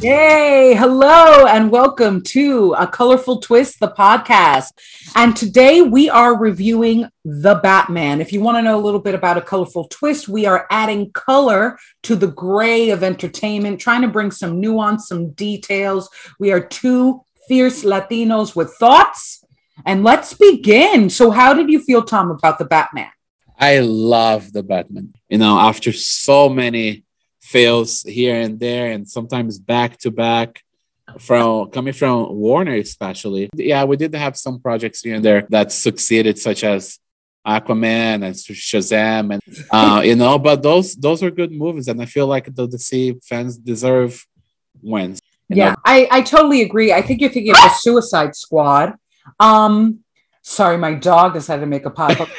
Yay! Hello and welcome to A Colorful Twist, the podcast. And today we are reviewing The Batman. If you want to know a little bit about A Colorful Twist, we are adding color to the gray of entertainment, trying to bring some nuance, some details. We are two fierce Latinos with thoughts. And let's begin. So, how did you feel, Tom, about The Batman? I love The Batman. You know, after so many fails here and there and sometimes back to back from coming from Warner especially. Yeah, we did have some projects here and there that succeeded, such as Aquaman and Shazam, and uh, you know, but those those are good movies, and I feel like the DC fans deserve wins. Yeah, I, I totally agree. I think you're thinking of the Suicide Squad. Um, Sorry, my dog decided to make a pop up.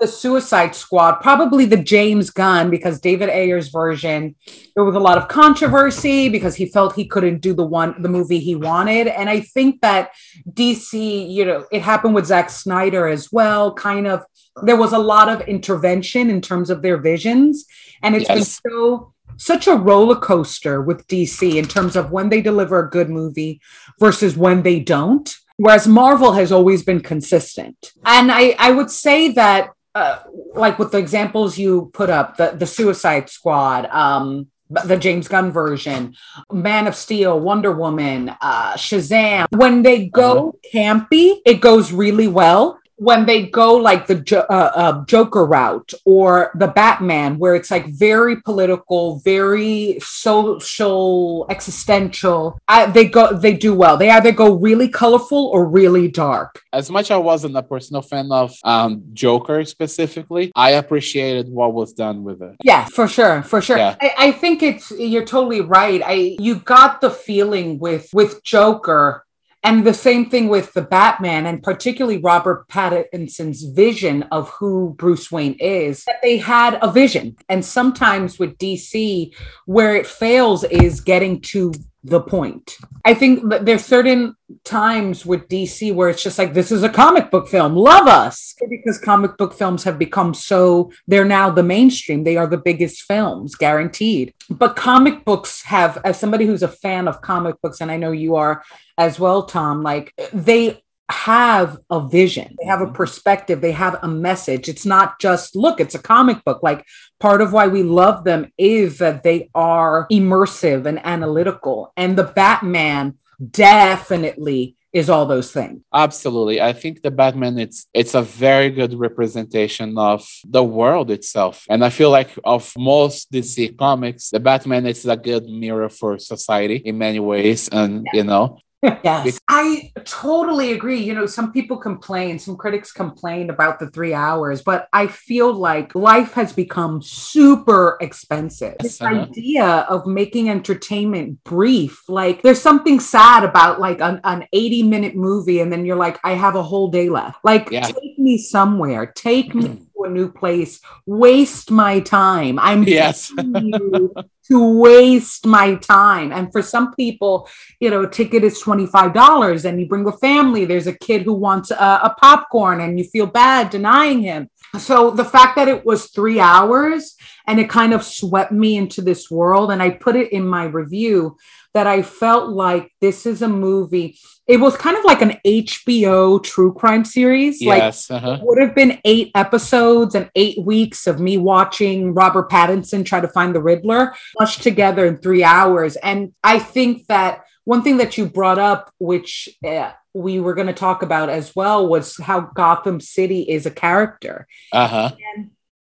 the Suicide Squad, probably the James Gunn, because David Ayer's version, there was a lot of controversy because he felt he couldn't do the one the movie he wanted. And I think that DC, you know, it happened with Zack Snyder as well. Kind of there was a lot of intervention in terms of their visions. And it's yes. been so such a roller coaster with DC in terms of when they deliver a good movie versus when they don't whereas Marvel has always been consistent. And I, I would say that, uh, like with the examples you put up, the, the Suicide Squad, um, the James Gunn version, Man of Steel, Wonder Woman, uh, Shazam, when they go uh-huh. campy, it goes really well when they go like the uh, uh, Joker route or the Batman, where it's like very political, very social, existential, I, they go they do well. They either go really colorful or really dark. As much as I wasn't a personal fan of um, Joker specifically, I appreciated what was done with it. Yeah, for sure, for sure. Yeah. I, I think it's you're totally right. I you got the feeling with with Joker and the same thing with the Batman, and particularly Robert Pattinson's vision of who Bruce Wayne is, that they had a vision. And sometimes with DC, where it fails is getting to the point. I think there's certain times with DC where it's just like this is a comic book film, love us. Because comic book films have become so they're now the mainstream. They are the biggest films, guaranteed. But comic books have as somebody who's a fan of comic books and I know you are as well Tom, like they have a vision, they have a mm-hmm. perspective, they have a message. It's not just, look, it's a comic book. Like part of why we love them is that they are immersive and analytical. And the Batman definitely is all those things. Absolutely. I think the Batman it's it's a very good representation of the world itself. And I feel like of most DC comics, the Batman is a good mirror for society in many ways. And yeah. you know, yes, I totally agree. You know, some people complain, some critics complain about the three hours, but I feel like life has become super expensive. This uh-huh. idea of making entertainment brief, like there's something sad about like an, an 80 minute movie, and then you're like, I have a whole day left. Like, yeah. take me somewhere, take me a new place, waste my time. I'm yes. to waste my time. And for some people, you know, ticket is $25 and you bring a family, there's a kid who wants a, a popcorn and you feel bad denying him. So the fact that it was three hours and it kind of swept me into this world, and I put it in my review that I felt like this is a movie. It was kind of like an HBO true crime series. Yes, like uh-huh. would have been eight episodes and eight weeks of me watching Robert Pattinson try to find the Riddler, mushed together in three hours. And I think that one thing that you brought up, which uh, we were going to talk about as well, was how Gotham City is a character. Uh-huh.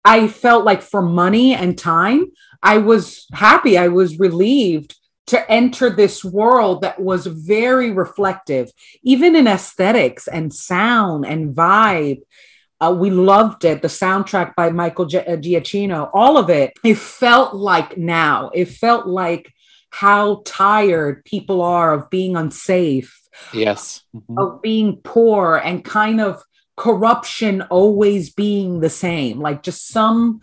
I felt like for money and time, I was happy. I was relieved to enter this world that was very reflective, even in aesthetics and sound and vibe. Uh, we loved it. The soundtrack by Michael G- uh, Giacchino, all of it. It felt like now. It felt like how tired people are of being unsafe. Yes. Mm-hmm. Of being poor and kind of corruption always being the same. Like just some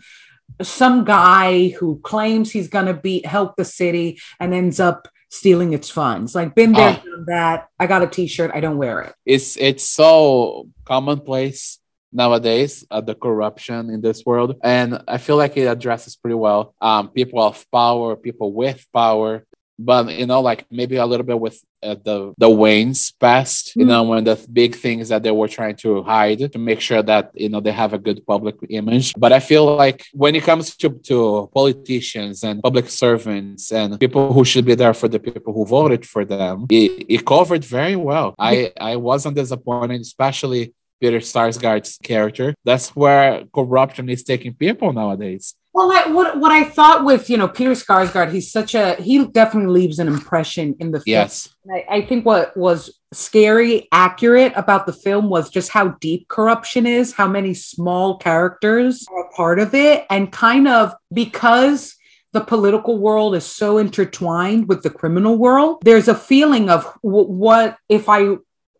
some guy who claims he's going to be help the city and ends up stealing its funds. Like been there, oh. done that. I got a T-shirt. I don't wear it. It's it's so commonplace nowadays uh, the corruption in this world and i feel like it addresses pretty well um, people of power people with power but you know, like maybe a little bit with uh, the the Wayne's past, you Mm. know, when the big things that they were trying to hide to make sure that you know they have a good public image. But I feel like when it comes to to politicians and public servants and people who should be there for the people who voted for them, it, it covered very well. I I wasn't disappointed, especially Peter Sarsgaard's character. That's where corruption is taking people nowadays. Well, I, what what I thought with you know Peter Skarsgård, he's such a he definitely leaves an impression in the film. Yes. I, I think what was scary, accurate about the film was just how deep corruption is, how many small characters are a part of it, and kind of because the political world is so intertwined with the criminal world, there's a feeling of what if I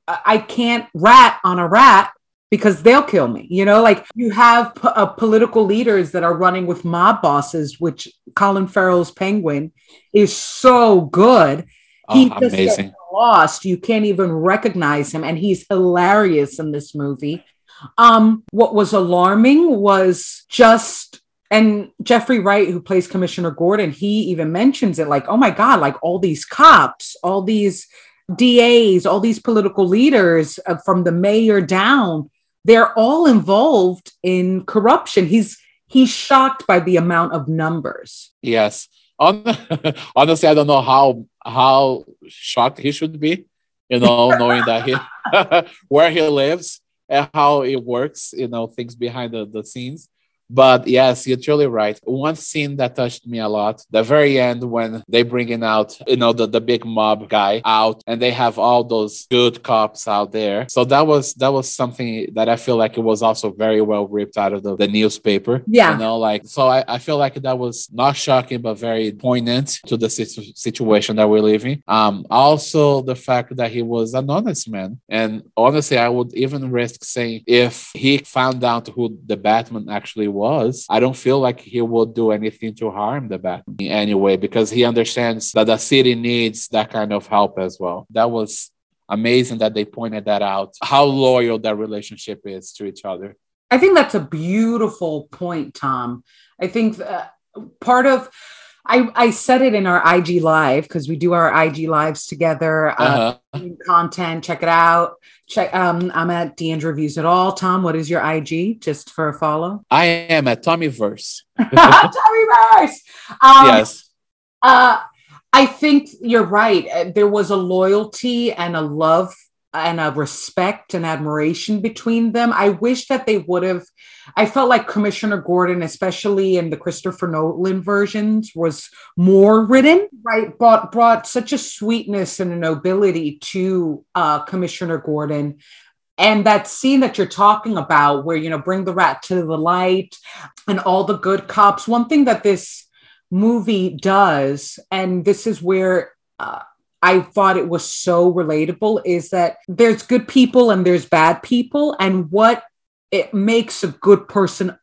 I can't rat on a rat because they'll kill me. You know, like you have p- uh, political leaders that are running with mob bosses, which Colin Farrell's Penguin is so good. He Oh, just gets amazing. lost. You can't even recognize him, and he's hilarious in this movie. Um, what was alarming was just and Jeffrey Wright, who plays Commissioner Gordon, he even mentions it like, oh my God, like all these cops, all these DAs, all these political leaders uh, from the mayor down, they're all involved in corruption. He's he's shocked by the amount of numbers. Yes. Honestly, I don't know how how shocked he should be, you know, knowing that he where he lives and how it works, you know, things behind the, the scenes. But yes, you're truly right. One scene that touched me a lot, the very end when they bringing out, you know, the, the big mob guy out and they have all those good cops out there. So that was that was something that I feel like it was also very well ripped out of the, the newspaper. Yeah. You know, like so I, I feel like that was not shocking but very poignant to the situ- situation that we're living. Um also the fact that he was an honest man. And honestly, I would even risk saying if he found out who the Batman actually was, I don't feel like he would do anything to harm the Batman anyway, because he understands that the city needs that kind of help as well. That was amazing that they pointed that out, how loyal that relationship is to each other. I think that's a beautiful point, Tom. I think uh, part of I, I said it in our IG live because we do our IG lives together. Uh, Uh-huh. content, check it out. Check. Um, I'm at D'Andre Reviews at all. Tom, what is your IG? Just for a follow. I am at Tommyverse. Tommy Rice. Um, yes. Uh, I think you're right. Uh, There was a loyalty and a love and a respect and admiration between them. I wish that they would have. I felt like Commissioner Gordon, especially in the Christopher Nolan versions, was more written. Right, brought brought such a sweetness and a nobility to uh, Commissioner Gordon. And that scene that you're talking about, where you know, bring the rat to the light, and all the good cops. One thing that this movie does, and this is where uh, I thought it was so relatable, is that there's good people and there's bad people, and what it makes a good person,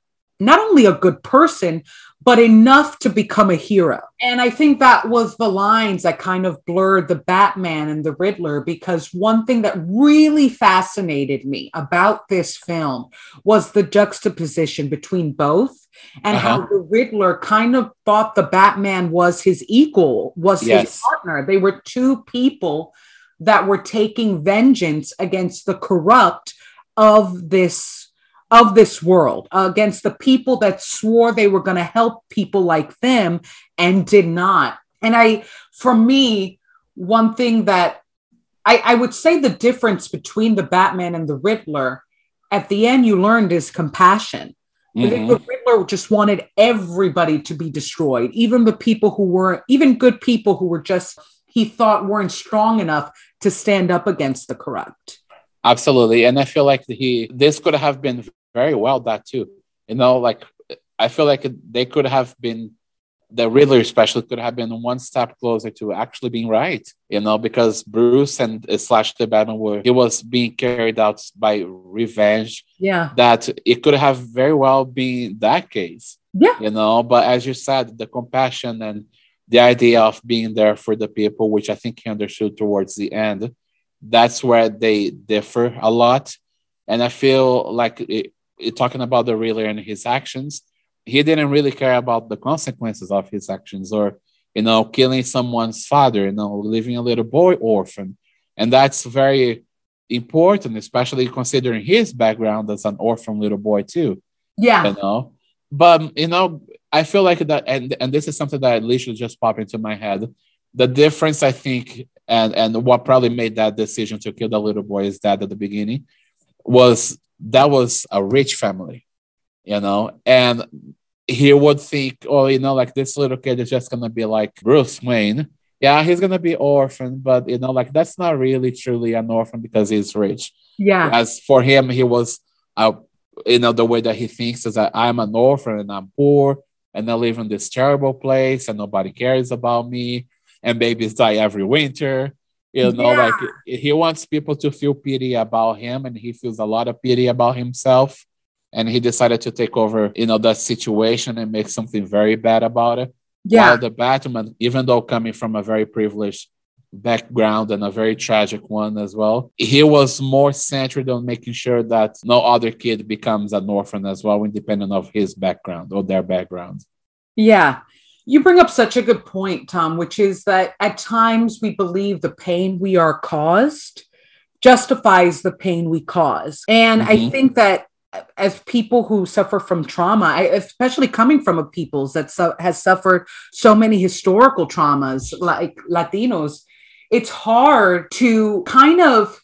not only a good person, but enough to become a hero. And I think that was the lines that kind of blurred the Batman and the Riddler because one thing that really fascinated me about this film was the juxtaposition between both and how Uh-huh. the Riddler kind of thought the Batman was his equal, was his partner. They were two people that were taking vengeance against the corrupt of this of this world against the people that swore they were going to help people like them and did not and i for me one thing that I, I would say the difference between the batman and the riddler at the end you learned is compassion Mhm. the Riddler just wanted everybody to be destroyed, even the people who were, even good people who were just, he thought weren't strong enough to stand up against the corrupt. Absolutely. And I feel like he this could have been very well that too. You know, like I feel like they could have been the Riddler especially could have been one step closer to actually being right, you know, because Bruce and uh, slash the Batman were he was being carried out by revenge Yeah. that it could have very well been that case. Yeah. You know, but as you said, the compassion and the idea of being there for the people, which I think he understood towards the end, that's where they differ a lot. And I feel like it, it, talking about the Riddler and his actions, he didn't really care about the consequences of his actions or you know, killing someone's father, you know, leaving a little boy orphan. And that's very important, especially considering his background as an orphan little boy, too. Yeah. You know, but, you know, I feel like that, and, and this is something that literally just popped into my head. The difference, I think, and, and what probably made that decision to kill the little boy is that at the beginning was that was a rich family, you know, and he would think, oh, you know, like this little kid is just gonna be like Bruce Wayne. Yeah, he's gonna be orphan, but you know, like that's not really truly an orphan because he's rich. Yeah. As for him, he was, uh, you know, the way that he thinks is that I'm an orphan and I'm poor and I live in this terrible place and nobody cares about me and babies die every winter. You know, yeah. like he wants people to feel pity about him and he feels a lot of pity about himself and he decided to take over, you know, that situation and make something very bad about it. Yeah. While the Batman, even though coming from a very privileged background and a very tragic one as well, he was more centered on making sure that no other kid becomes an orphan as well, independent of his background or their background. Yeah. You bring up such a good point, Tom, which is that at times we believe the pain we are caused justifies the pain we cause. And mm-hmm. I think that as people who suffer from trauma, I, especially coming from a peoples that su- has suffered so many historical traumas like Latinos, it's hard to kind of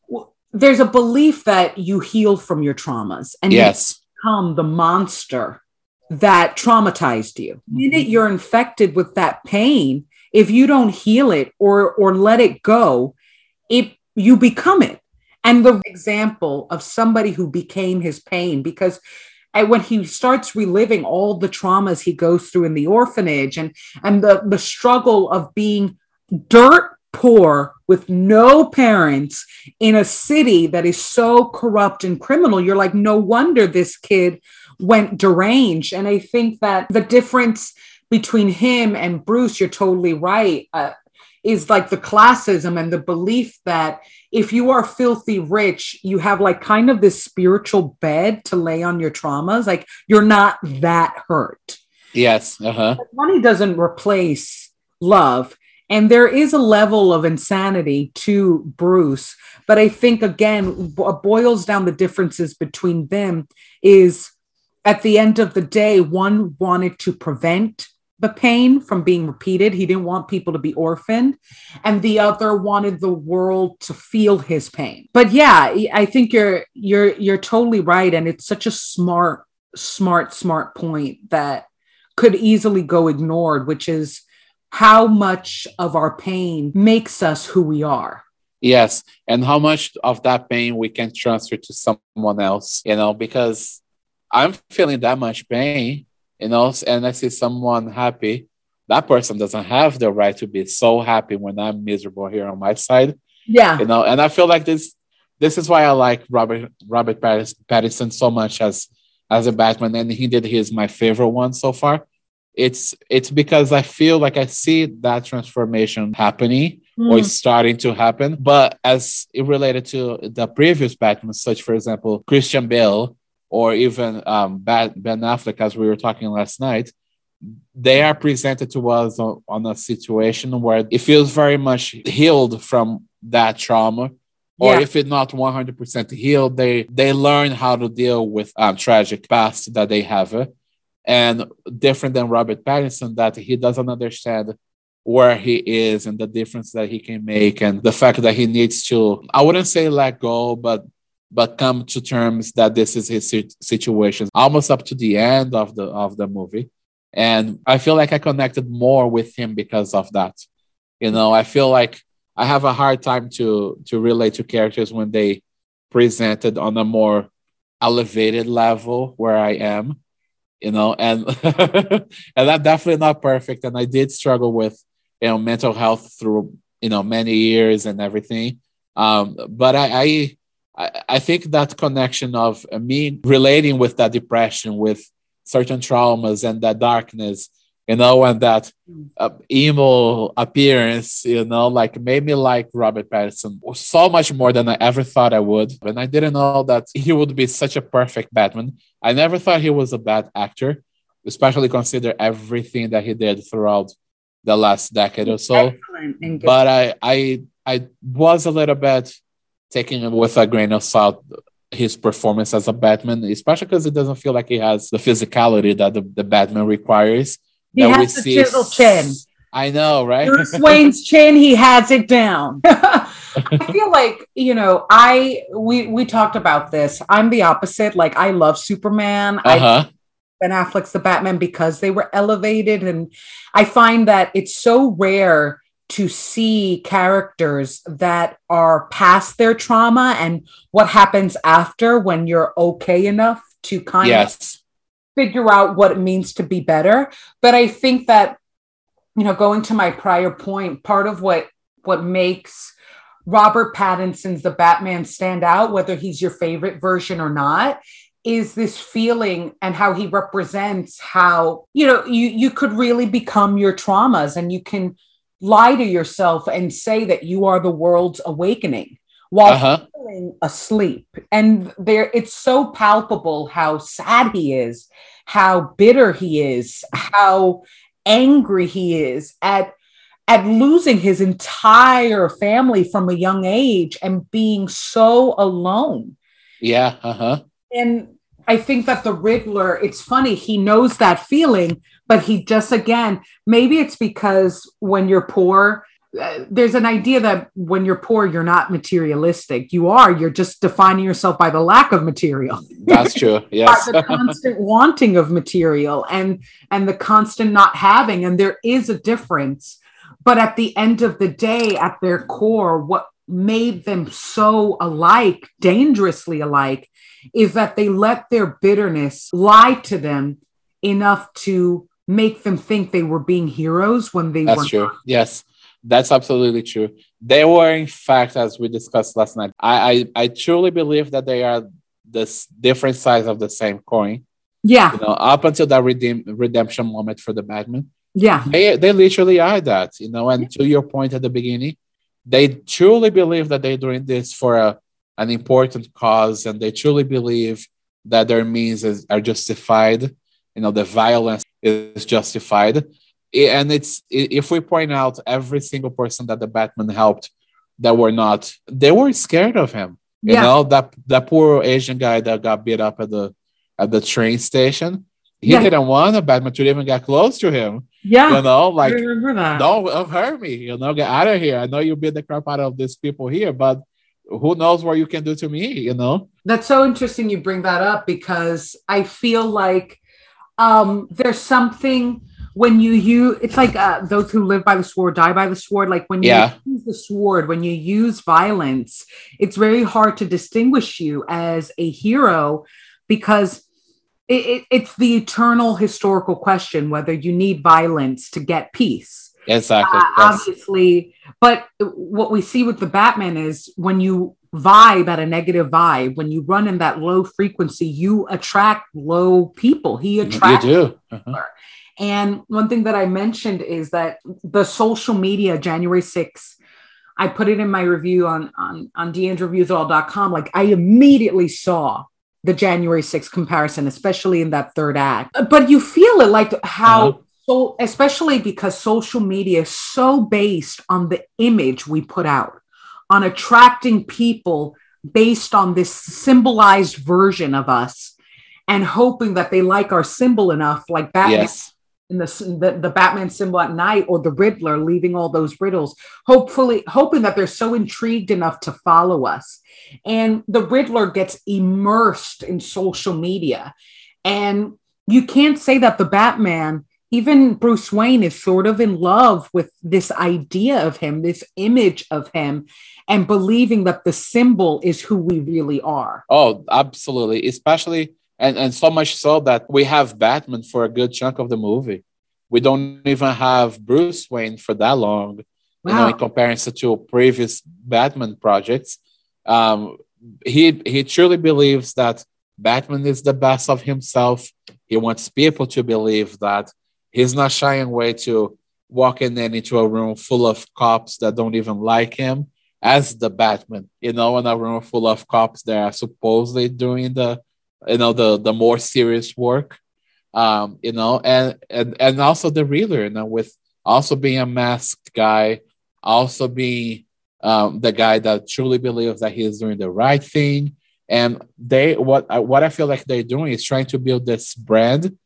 there's a belief that you heal from your traumas and yes. you become the monster that traumatized you. The minute mm-hmm. you're infected with that pain, if you don't heal it or or let it go, it you become it and the example of somebody who became his pain because when he starts reliving all the traumas he goes through in the orphanage and and the the struggle of being dirt poor with no parents in a city that is so corrupt and criminal you're like no wonder this kid went deranged and i think that the difference between him and bruce you're totally right uh, is like the classism and the belief that if you are filthy rich, you have like kind of this spiritual bed to lay on your traumas. Like you're not that hurt. Yes. Uh-huh. Money doesn't replace love. And there is a level of insanity to Bruce. But I think, again, what boils down the differences between them is at the end of the day, one wanted to prevent the pain from being repeated. He didn't want people to be orphaned. And the other wanted the world to feel his pain. But yeah, I think you're you're you're totally right. And it's such a smart, smart, smart point that could easily go ignored, which is how much of our pain makes us who we are. Yes. And how much of that pain we can transfer to someone else, you know, because I'm feeling that much pain you know, and I see someone happy, that person doesn't have the right to be so happy when I'm miserable here on my side. Yeah. You know, and I feel like this this is why I like Robert Robert Pattinson so much as as a Batman, and he did his my favorite one so far. It's it's because I feel like I see that transformation happening mm. or starting to happen. But as it related to the previous Batman, such for example, Christian Bale, or even um, Ben Affleck, as we were talking last night, they are presented to us on, on, a situation where it feels very much healed from that trauma. Or yeah. if it's not 100% healed, they, they learn how to deal with um, tragic past that they have. And different than Robert Pattinson, that he doesn't understand where he is and the difference that he can make and the fact that he needs to, I wouldn't say let go, but but come to terms that this is his situation. Almost up to the end of the of the movie. And i feel like i connected more with him because of that. You know i feel like i have a hard time to to relate to characters when they presented on a more elevated level where i am you know and and i'm definitely not perfect. And i did struggle with you know mental health through you know many years and everything. Um but i i I, think that connection of me relating with that depression, with certain traumas and that darkness, you know, and that uh, emo appearance, you know, like made me like Robert Pattinson so much more than I ever thought I would. And I didn't know that he would be such a perfect Batman. I never thought he was a bad actor, especially consider everything that he did throughout the last decade or so. But I I I was a little bit taking with a grain of salt his performance as a Batman, especially because it doesn't feel like he has the physicality that the, the Batman requires. He has the chisel chin. I know, right? Bruce Wayne's chin, he has it down. I feel like, you know, I we we talked about this. I'm the opposite. Like I love Superman. Uh-huh. I Ben Affleck's the Batman because they were elevated. And I find that it's so rare to see characters that are past their trauma and what happens after when you're okay enough to kind yes. of figure out what it means to be better. But I think that, you know, going to my prior point, part of what what makes Robert Pattinson's the Batman stand out, whether he's your favorite version or not, is this feeling and how he represents how you know you you could really become your traumas and you can lie to yourself and say that you are the world's awakening while uh-huh. feeling asleep. And there it's so palpable how sad he is how bitter he is how angry he is at at losing his entire family from a young age and being so alone. Yeah uh-huh. And I think that the Riddler, it's funny, he knows that feeling, but he just, again, maybe it's because when you're poor, uh, there's an idea that when you're poor, you're not materialistic. You are, you're just defining yourself by the lack of material. That's true. Yes. the constant wanting of material and and the constant not having. And there is a difference. But at the end of the day, at their core, what made them so alike, dangerously alike, is that they let their bitterness lie to them enough to make them think they were being heroes when they That's were true. Not. Yes, that's absolutely true. They were, in fact, as we discussed last night, I, I, I truly believe that they are the different sides of the same coin. Yeah. You know, up until that redeem, redemption moment for the Batman. Yeah. They, they literally are that, you know, and to your point at the beginning, they truly believe that they're doing this for a, an important cause and they truly believe that their means is, are justified. You know the violence is justified. And it's if we point out every single person that the batman helped that were not they were scared of him. You yeah. know that that poor asian guy that got beat up at the at the train station. He yeah. didn't want a batman to even get close to him. Yeah. You know like don't hurt me you know get out of here. I know you beat the crap out of these people here but who knows what you can do to me you know? That's so interesting you bring that up because i feel like um there's something when you use it's like uh, those who live by the sword die by the sword. Like when you yeah. use the sword when you use violence it's very hard to distinguish you as a hero because it, it, it's the eternal historical question whether you need violence to get peace Exactly. Uh, obviously, but what we see with the Batman is when you vibe at a negative vibe, when you run in that low frequency, you attract low people. He attracts. You do. Uh-huh. And one thing that I mentioned is that the social media, January 6th, I put it in my review on on on deandreviewsall.com. Like I immediately saw the January 6th comparison, especially in that third act. But you feel it like how uh-huh so especially because social media is so based on the image we put out on attracting people based on this symbolized version of us and hoping that they like our symbol enough like batman yes. in the, the, the batman symbol at night or the riddler leaving all those riddles hopefully hoping that they're so intrigued enough to follow us and the riddler gets immersed in social media and you can't say that the batman even Bruce Wayne is sort of in love with this idea of him, this image of him, and believing that the symbol is who we really are. Oh, absolutely. Especially, and, and so much so that we have Batman for a good chunk of the movie. We don't even have Bruce Wayne for that long, wow. you know, in comparison to previous Batman projects. Um, he he truly believes that Batman is the best of himself. He wants people to believe that he's not shying away to walking in into a room full of cops that don't even like him as the Batman, you know, in a room full of cops that are supposedly doing the, you know, the the more serious work, um, you know, and and and also the Riddler, you know, with also being a masked guy, also being um, the guy that truly believes that he is doing the right thing. And they what what I feel like they're doing is trying to build this brand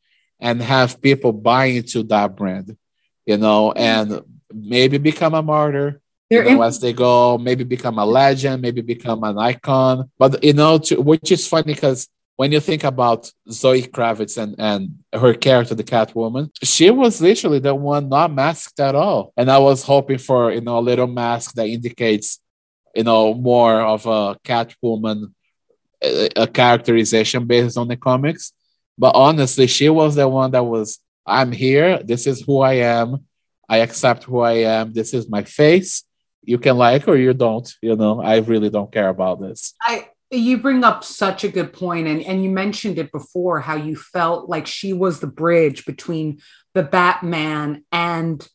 and have people buy into that brand, you know, and maybe become a martyr, you know, as they go, maybe become a legend, maybe become an icon. But you know, to, which is funny because when you think about Zoe Kravitz and, and her character, the Catwoman, she was literally the one not masked at all. And I was hoping for, you know, a little mask that indicates, you know, more of a Catwoman a, a characterization based on the comics. But honestly, she was the one that was, I'm here. This is who I am. I accept who I am. This is my face you can like or you don't you know i really don't care about this i you bring up such a good point and, and you mentioned it before how you felt like she was the bridge between the batman and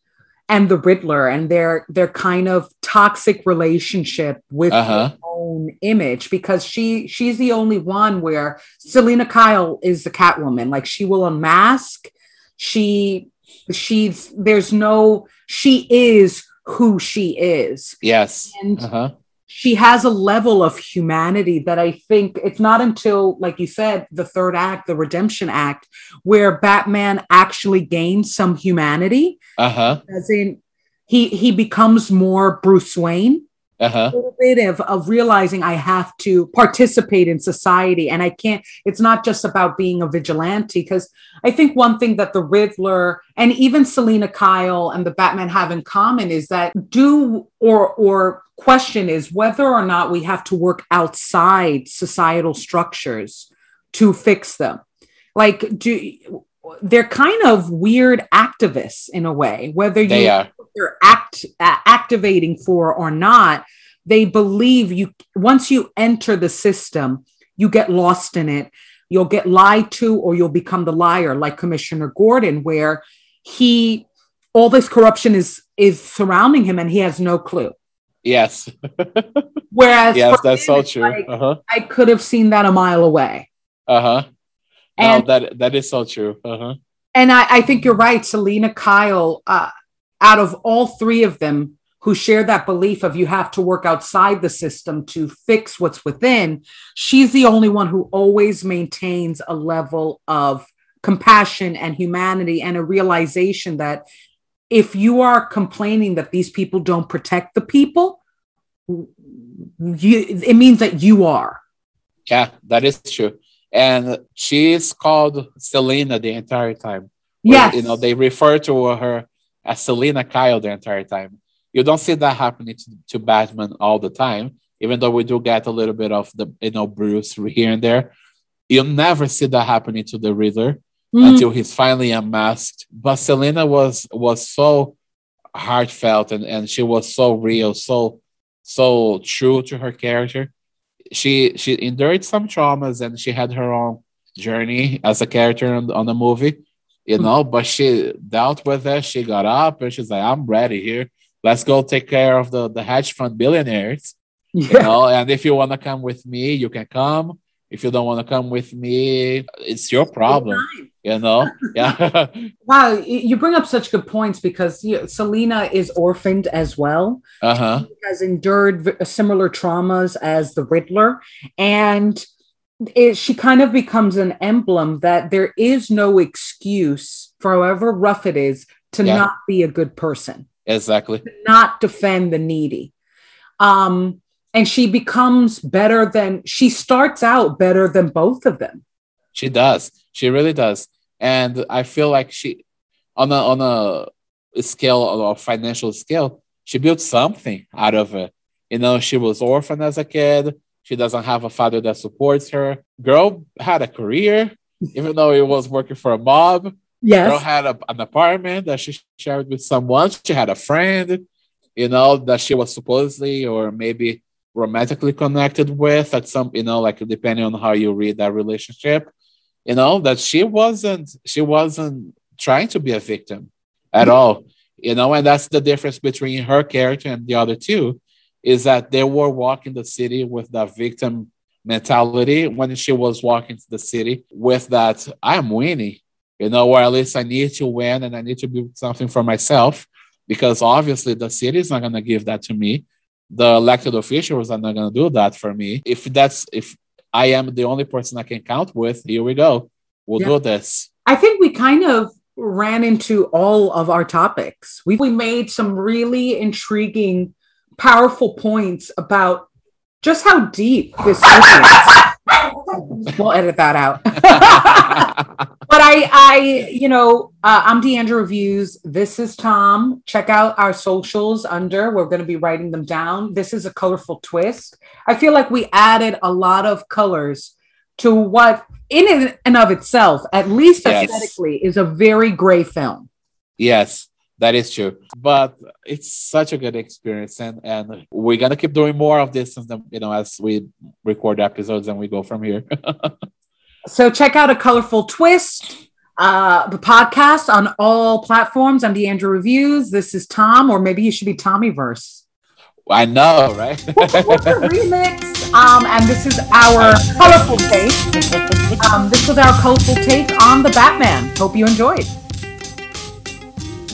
and the riddler and their their kind of toxic relationship with uh-huh. own image because she she's the only one where Selina kyle is the catwoman like she will unmask she she's there's no she is who she is. Yes. And uh-huh. She has a level of humanity that I think it's not until, like you said, the third act, the redemption act, where Batman actually gains some humanity. Uh-huh. As in he he becomes more Bruce Wayne uh-huh. a little bit of, of realizing I have to participate in society and I can't, it's not just about being a vigilante. Because I think one thing that the Riddler and even Selina Kyle and the Batman have in common is that do or or question is whether or not we have to work outside societal structures to fix them. Like do they're kind of weird activists in a way, whether you. They're act uh, activating for or not. They believe you once you enter the system, you get lost in it. You'll get lied to, or you'll become the liar, like Commissioner Gordon, where he all this corruption is is surrounding him, and he has no clue. Yes. Whereas, yes, that's so true. Like, uh-huh. I could have seen that a mile away. Uh huh and, no, that that is so true. Uh-huh. And I, I think you're right, selina Kyle. Uh, out of all three of them who share that belief of you have to work outside the system to fix what's within, she's the only one who always maintains a level of compassion and humanity and a realization that if you are complaining that these people don't protect the people, you, it means that you are. Yeah, that is true and she is called Selina the entire time. Yes. You know, they refer to her as Selina Kyle the entire time. You don't see that happening to, to Batman all the time, even though we do get a little bit of the, you know, Bruce here and there. You'll never see that happening to the Riddler mm. until he's finally unmasked. But Selina was was so heartfelt and, and she was so real, so so true to her character she she endured some traumas and she had her own journey as a character on, on the movie, you know, but she dealt with it. She got up and she's like, I'm ready here. Let's go take care of the, the hedge fund billionaires. Yeah. You know, and if you want to come with me, you can come. If you don't want to come with me, it's your problem you know yeah wow you bring up such good points because you know, selina is orphaned as well uh-huh has endured similar traumas as the riddler and it, she kind of becomes an emblem that there is no excuse for however rough it is to yeah. not be a good person exactly not defend the needy um and she becomes better than she starts out better than both of them she does she really does. And I feel like she, on a on a scale or financial scale, she built something out of it. You know, she was orphaned as a kid. She doesn't have a father that supports her. Girl had a career, even though it was working for a mob. Yes. Girl had a, an apartment that she shared with someone. She had a friend, you know, that she was supposedly or maybe romantically connected with at some, you know, like depending on how you read that relationship you know that she wasn't she wasn't trying to be a victim at all you know and that's the difference between her character and the other two is that they were walking the city with that victim mentality when she was walking to the city with that i'm winning you know or at least i need to win and i need to do something for myself because obviously the city is not going to give that to me. The elected officials are not going to do that for me. If that's if I am the only person I can count with, here we go. We'll yeah. do this. I think we kind of ran into all of our topics. We, we made some really intriguing, powerful points about just how deep this is. we'll edit that out. but I, I, you know, uh, I'm Deandra Reviews. This is Tom. Check out our socials under. We're going to be writing them down. This is a colorful twist. I feel like we added a lot of colors to what, in and of itself, at least yes. aesthetically, is a very gray film. Yes, that is true. But it's such a good experience, and and we're gonna keep doing more of this, you know, as we record episodes and we go from here. so check out a colorful twist. Uh, the podcast on all platforms. I'm Deandra Reviews. This is Tom, or maybe you should be Tommyverse. I know, right? what's the remix? Um, and this is our colorful take. Um, this was our colorful take on the Batman. Hope you enjoyed.